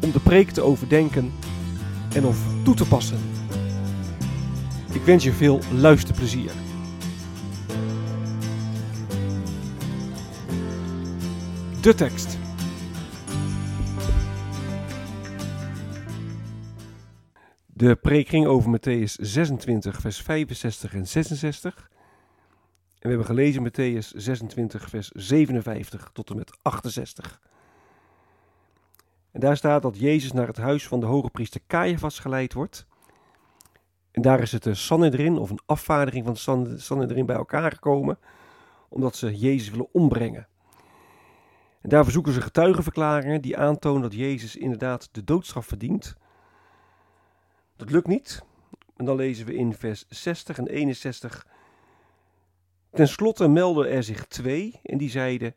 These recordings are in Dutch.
om de preek te overdenken en of toe te passen. Ik wens je veel luisterplezier. De tekst. De preek ging over Matthäus 26, vers 65 en 66. En we hebben gelezen Matthäus 26, vers 57 tot en met 68. En daar staat dat Jezus naar het huis van de hoge priester Caiaphas geleid wordt. En daar is het de Sanhedrin, of een afvaardiging van de Sanhedrin, bij elkaar gekomen, omdat ze Jezus willen ombrengen. En daar verzoeken ze getuigenverklaringen die aantonen dat Jezus inderdaad de doodstraf verdient. Dat lukt niet. En dan lezen we in vers 60 en 61. Ten slotte melden er zich twee en die zeiden: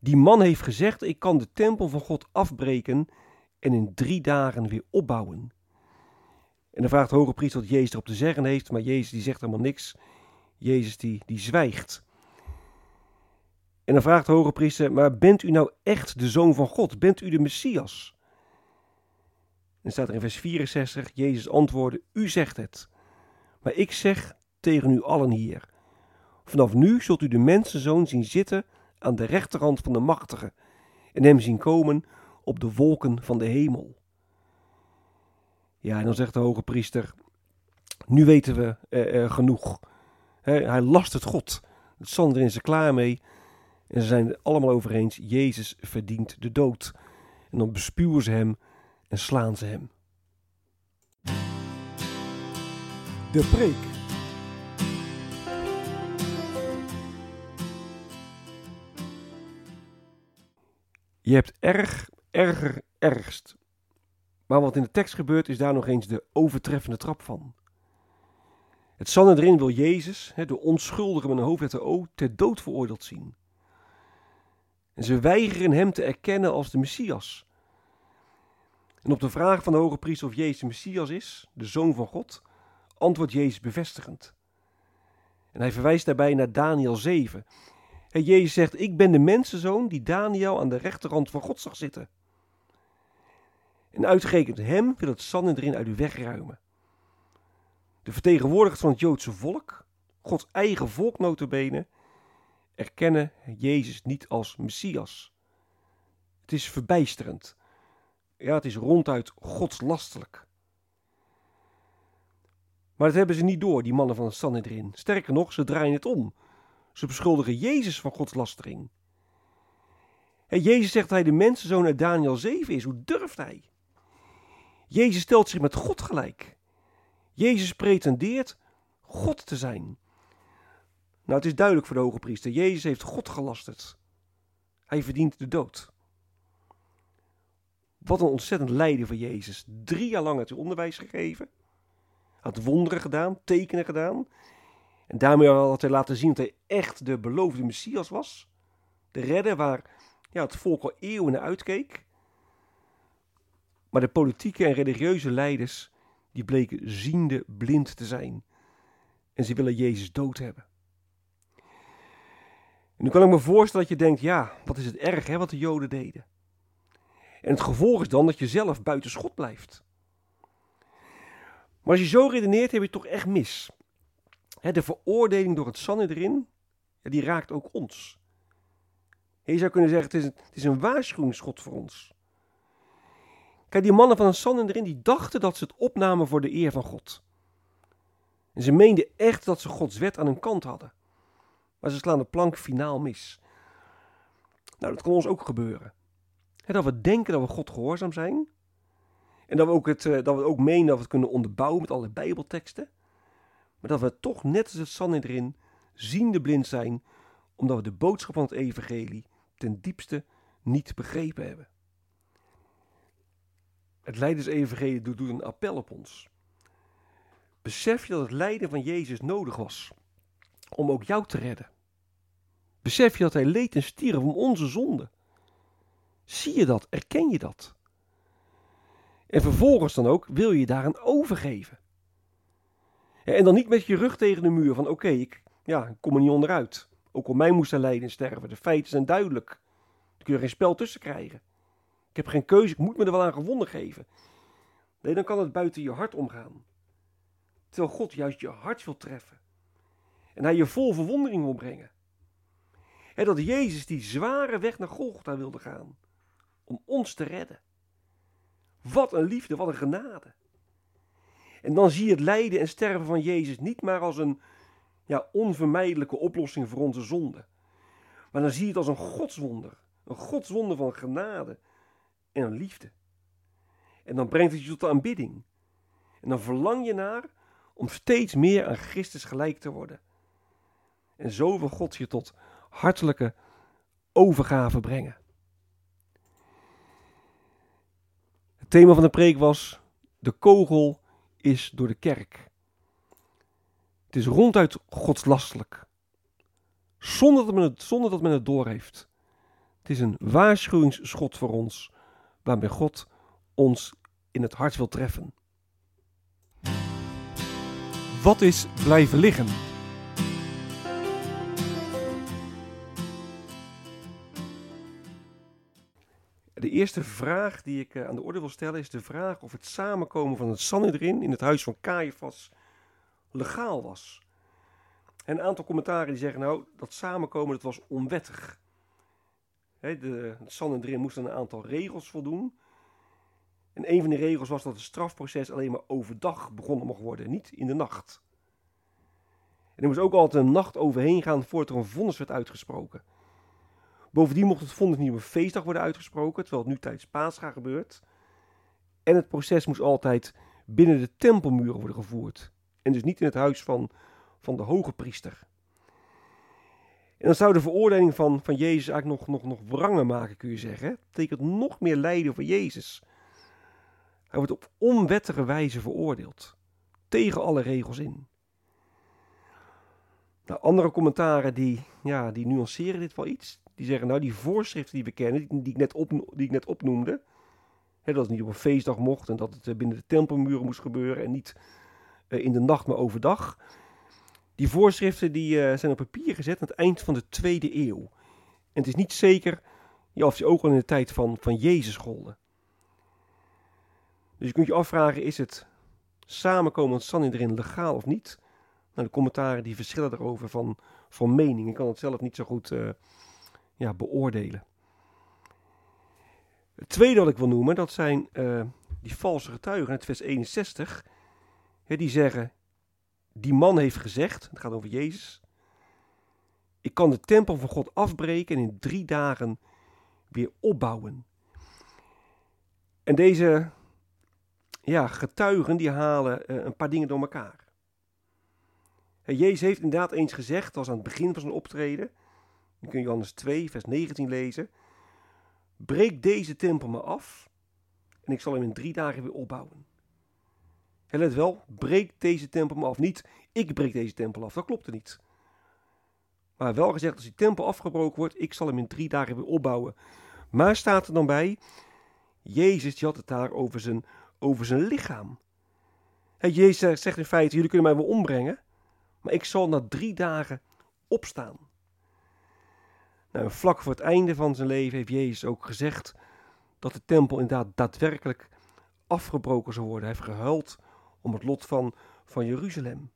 Die man heeft gezegd: Ik kan de tempel van God afbreken en in drie dagen weer opbouwen. En dan vraagt de hoge priester wat Jezus erop te zeggen heeft, maar Jezus die zegt helemaal niks. Jezus die, die zwijgt. En dan vraagt de hoge priester, maar bent u nou echt de zoon van God? Bent u de Messias? En staat er in vers 64, Jezus antwoordde, u zegt het. Maar ik zeg tegen u allen hier, vanaf nu zult u de mensenzoon zien zitten aan de rechterhand van de machtige en hem zien komen op de wolken van de hemel. Ja, en dan zegt de hoge priester, nu weten we eh, eh, genoeg. hij last het God. Het Sander is er klaar mee. En ze zijn het allemaal over eens, Jezus verdient de dood. En dan bespuwen ze hem en slaan ze hem. De preek. Je hebt erg, erger, ergst. Maar wat in de tekst gebeurt is daar nog eens de overtreffende trap van. Het Sanhedrin wil Jezus, de onschuldige met een hoofdletter O, ter dood veroordeeld zien. En ze weigeren hem te erkennen als de Messias. En op de vraag van de hoge priester of Jezus de Messias is, de Zoon van God, antwoordt Jezus bevestigend. En hij verwijst daarbij naar Daniel 7. En Jezus zegt, ik ben de mensenzoon die Daniel aan de rechterhand van God zag zitten. En uitgerekend hem wil het Sanhedrin uit uw weg ruimen. De vertegenwoordigers van het Joodse volk, Gods eigen volk erkennen Jezus niet als Messias. Het is verbijsterend. Ja, het is ronduit godslastelijk. Maar dat hebben ze niet door, die mannen van het Sanhedrin. Sterker nog, ze draaien het om. Ze beschuldigen Jezus van godslastering. En Jezus zegt dat hij de mensenzoon uit Daniel 7 is. Hoe durft hij? Jezus stelt zich met God gelijk. Jezus pretendeert God te zijn. Nou, het is duidelijk voor de hoge priester. Jezus heeft God gelasterd. Hij verdient de dood. Wat een ontzettend lijden voor Jezus. Drie jaar lang had hij onderwijs gegeven. Had wonderen gedaan, tekenen gedaan. En daarmee had hij laten zien dat hij echt de beloofde Messias was. De redder waar ja, het volk al eeuwen naar uitkeek. Maar de politieke en religieuze leiders, die bleken ziende blind te zijn. En ze willen Jezus dood hebben. En nu kan ik me voorstellen dat je denkt, ja, wat is het erg hè, wat de Joden deden. En het gevolg is dan dat je zelf buiten schot blijft. Maar als je zo redeneert, heb je het toch echt mis. De veroordeling door het Sanhedrin, die raakt ook ons. Je zou kunnen zeggen, het is een, het waarschuwingsschot voor ons. Kijk, die mannen van een Sanhedrin, die dachten dat ze het opnamen voor de eer van God. En ze meenden echt dat ze Gods wet aan hun kant hadden. Maar ze slaan de plank finaal mis. Nou, dat kan ons ook gebeuren. dat we denken dat we God gehoorzaam zijn. En dat we ook, het, eh, dat we ook menen dat we het kunnen onderbouwen met alle bijbelteksten. Maar dat we toch net als het Sanhedrin ziende blind zijn, omdat we de boodschap van het evangelie ten diepste niet begrepen hebben. Het Leidersevangelie doet een appel op ons. Besef je dat het lijden van Jezus nodig was om ook jou te redden? Besef je dat hij leed en stierf om onze zonde? Zie je dat? Erken je dat? En vervolgens dan ook wil je daaraan overgeven. En dan niet met je rug tegen de muur van oké, ik, ja, kom er niet onderuit. Ook al mij moest hij lijden en sterven. De feiten zijn duidelijk. Daar kun je geen spel tussen krijgen. Ik heb geen keuze, ik moet me er wel aan gewonnen geven. Nee, dan kan het buiten je hart omgaan. Terwijl God juist je hart wil treffen. En hij je vol verwondering wil brengen. En dat Jezus die zware weg naar Golgotha wilde gaan. Om ons te redden. Wat een liefde, wat een genade. En dan zie je het lijden en sterven van Jezus niet maar als een ja, onvermijdelijke oplossing voor onze zonde. Maar dan zie je het als een godswonder. Een godswonder van genade en liefde. En dan brengt het je tot de aanbidding. En dan verlang je naar om steeds meer aan Christus gelijk te worden. En zo wil God je tot hartelijke overgave brengen. Het thema van de preek was: De kogel is door de kerk. Het is ronduit godslastelijk. Zonder dat men het, zonder dat men het doorheeft. Het is een waarschuwingsschot voor ons, waarmee God ons in het hart wil treffen. Wat is blijven liggen? Eerste vraag die ik eh, aan de orde wil stellen is de vraag of het samenkomen van het Sanhedrin in het huis van Caiaphas legaal was. En een aantal commentaren die zeggen nou dat samenkomen dat was onwettig. He, de, het moest aan een aantal regels voldoen. En een van die regels was dat het strafproces alleen maar overdag begonnen mocht worden, niet in de nacht. En er moest ook altijd een nacht overheen gaan voordat er een vonnis werd uitgesproken. Bovendien mocht het vonnis niet op een feestdag worden uitgesproken, terwijl het nu tijdens Pascha gebeurt. En het proces moest altijd binnen de tempelmuren worden gevoerd. En dus niet in het huis van, van de hoge priester. En dan zou de veroordeling van, van Jezus eigenlijk nog, nog, nog wranger maken, kun je zeggen. Het betekent nog meer lijden voor Jezus. Hij wordt op onwettige wijze veroordeeld. Tegen alle regels in. Nou, andere commentaren die, ja, die nuanceren dit wel iets. Die zeggen, nou die voorschriften die we kennen, die, ik, net op, die ik net opnoemde. Hè, dat het niet op een feestdag mocht en dat het eh, binnen de tempelmuren moest gebeuren en niet uh, in de nacht, maar overdag. Die voorschriften die, uh, zijn op papier gezet aan het eind van de tweede eeuw. En het is niet zeker of die ook al in de tijd van, van Jezus golden. Dus je kunt je afvragen, is het samenkomen van erin legaal of niet? Nou, de commentaren die verschillen daarover van, van mening. Ik kan het zelf niet zo goed ja, beoordelen. Het tweede wat ik wil noemen, dat zijn uh, die valse getuigen. Het vers 61, hè, die zeggen, die man heeft gezegd, het gaat over Jezus, ik kan de tempel van God afbreken en in drie dagen weer opbouwen. En deze ja, getuigen die halen uh, een paar dingen door elkaar. Jezus heeft inderdaad eens gezegd, dat was aan het begin van zijn optreden, je kun je Johannes 2, vers 19 lezen. Breek deze tempel maar af en ik zal hem in drie dagen weer opbouwen. En let wel, breek deze tempel maar af. Niet, ik breek deze tempel af, dat klopt er niet. Maar wel gezegd, als die tempel afgebroken wordt, ik zal hem in drie dagen weer opbouwen. Maar staat er dan bij, Jezus had het daar over zijn, over zijn lichaam. Hey, Jezus zegt in feite, jullie kunnen mij wel ombrengen, maar ik zal na drie dagen opstaan. Nou, vlak voor het einde van zijn leven heeft Jezus ook gezegd dat de tempel inderdaad daadwerkelijk afgebroken zou worden. Hij heeft gehuild om het lot van, van Jeruzalem.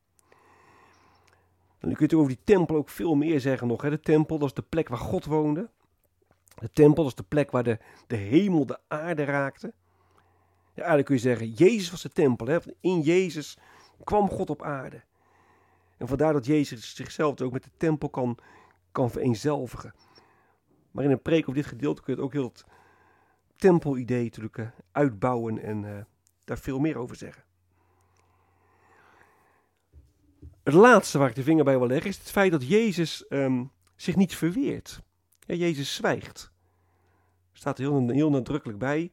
En nu kun over die tempel ook veel meer zeggen nog. Hè. De tempel, dat is de plek waar God woonde. De tempel, dat is de plek waar de, de hemel de aarde raakte. Ja, eigenlijk kun je zeggen, Jezus was de tempel. Hè? In Jezus kwam God op aarde. En vandaar dat Jezus zichzelf ook met de tempel kan, kan vereenzelvigen. Maar in een preek op dit gedeelte kun je het ook heel het tempelidee natuurlijk uh, uitbouwen en uh, daar veel meer over zeggen. Het laatste waar ik de vinger bij wil leggen is het feit dat Jezus um, zich niet verweert. Ja, Jezus zwijgt. Er staat heel, heel nadrukkelijk bij.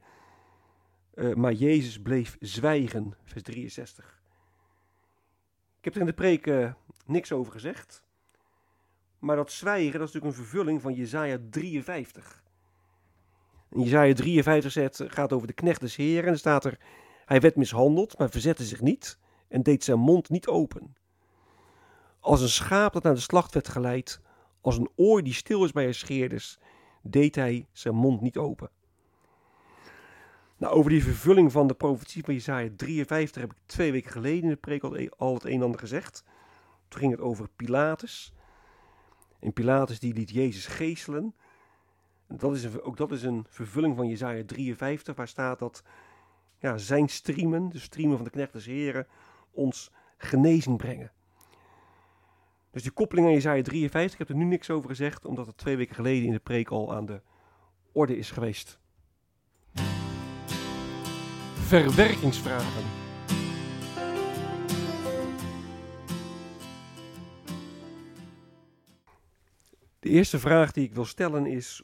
Uh, maar Jezus bleef zwijgen, vers 63. Ik heb er in de preek niks over gezegd. Maar dat zwijgen, dat is natuurlijk een vervulling van Jezaja 53. En Jezaja 53 zet, gaat over de knecht des Heren. En er staat er, hij werd mishandeld, maar verzette zich niet en deed zijn mond niet open. Als een schaap dat naar de slacht werd geleid, als een oor die stil is bij haar scheerders, deed hij zijn mond niet open. Nou, over die vervulling van de profetie van Jesaja 53 heb ik twee weken geleden in de preek al, al het een en ander gezegd. Toen ging het over Pilatus. En Pilatus die liet Jezus geeselen. En dat is ook dat is een vervulling van Jesaja 53, waar staat dat ja, zijn striemen, de striemen van de knecht des heren, ons genezing brengen. Dus die koppeling aan Jezaja 53, ik heb er nu niks over gezegd, omdat het twee weken geleden in de preek al aan de orde is geweest. Verwerkingsvragen. De eerste vraag die ik wil stellen is: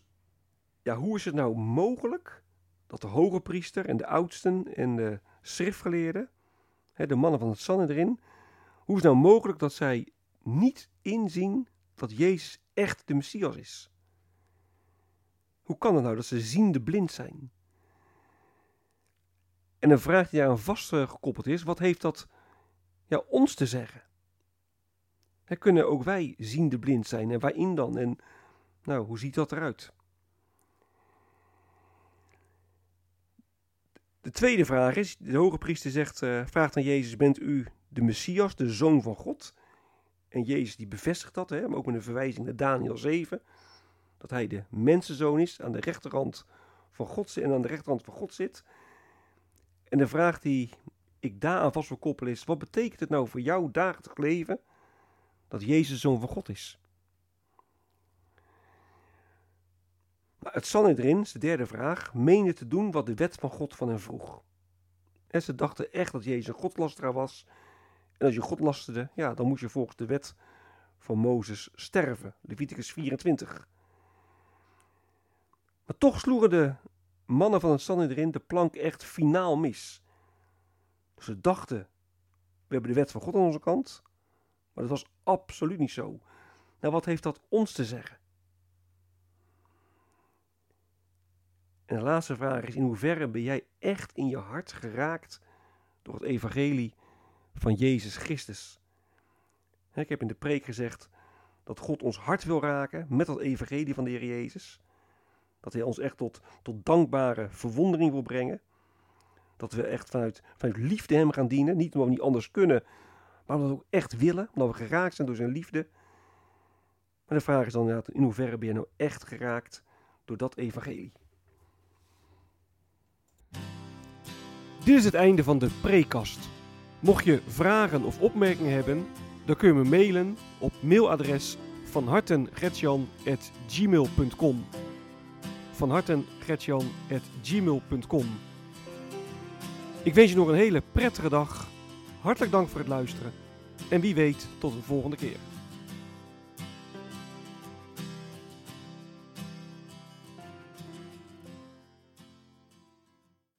ja, hoe is het nou mogelijk dat de hoge priester en de oudsten en de schriftgeleerden, de mannen van het Sanhedrin, hoe is het nou mogelijk dat zij niet inzien dat Jezus echt de Messias is? Hoe kan het nou dat ze ziende blind zijn? En een vraag die aan vast gekoppeld is: wat heeft dat ja, ons te zeggen? He, kunnen ook wij ziende blind zijn en waarin dan? En nou, hoe ziet dat eruit? De tweede vraag is: de hoge priester zegt, uh, vraagt aan Jezus: Bent u de Messias, de zoon van God? En Jezus die bevestigt dat, hè, maar ook met een verwijzing naar Daniel 7, dat hij de mensenzoon is, aan de rechterhand van God en aan de rechterhand van God zit. En de vraag die ik daaraan vast wil koppelen is: wat betekent het nou voor jouw dagelijks leven dat Jezus zoon van God is? Nou, het Sanhedrin, de derde vraag, meende te doen wat de wet van God van hen vroeg. En ze dachten echt dat Jezus een godlasteraar was. En als je God lasterde, ja, dan moest je volgens de wet van Mozes sterven. Leviticus 24. Maar toch sloegen de mannen van het Sanhedrin de plank echt finaal mis. Ze dachten, we hebben de wet van God aan onze kant. Maar dat was absoluut niet zo. Nou, wat heeft dat ons te zeggen? En de laatste vraag is: in hoeverre ben jij echt in je hart geraakt door het evangelie van Jezus Christus? Ik heb in de preek gezegd dat God ons hart wil raken met dat evangelie van de Heer Jezus. Dat Hij ons echt tot, tot dankbare verwondering wil brengen. Dat we echt vanuit, vanuit liefde Hem gaan dienen. Niet omdat we niet anders kunnen, maar omdat we ook echt willen. Omdat we geraakt zijn door Zijn liefde. Maar de vraag is dan in hoeverre ben je nou echt geraakt door dat evangelie? Dit is het einde van de prekast. Mocht je vragen of opmerkingen hebben, dan kun je me mailen op mailadres van hartengretjan.gmail.com Ik wens je nog een hele prettige dag. Hartelijk dank voor het luisteren. En wie weet tot een volgende keer.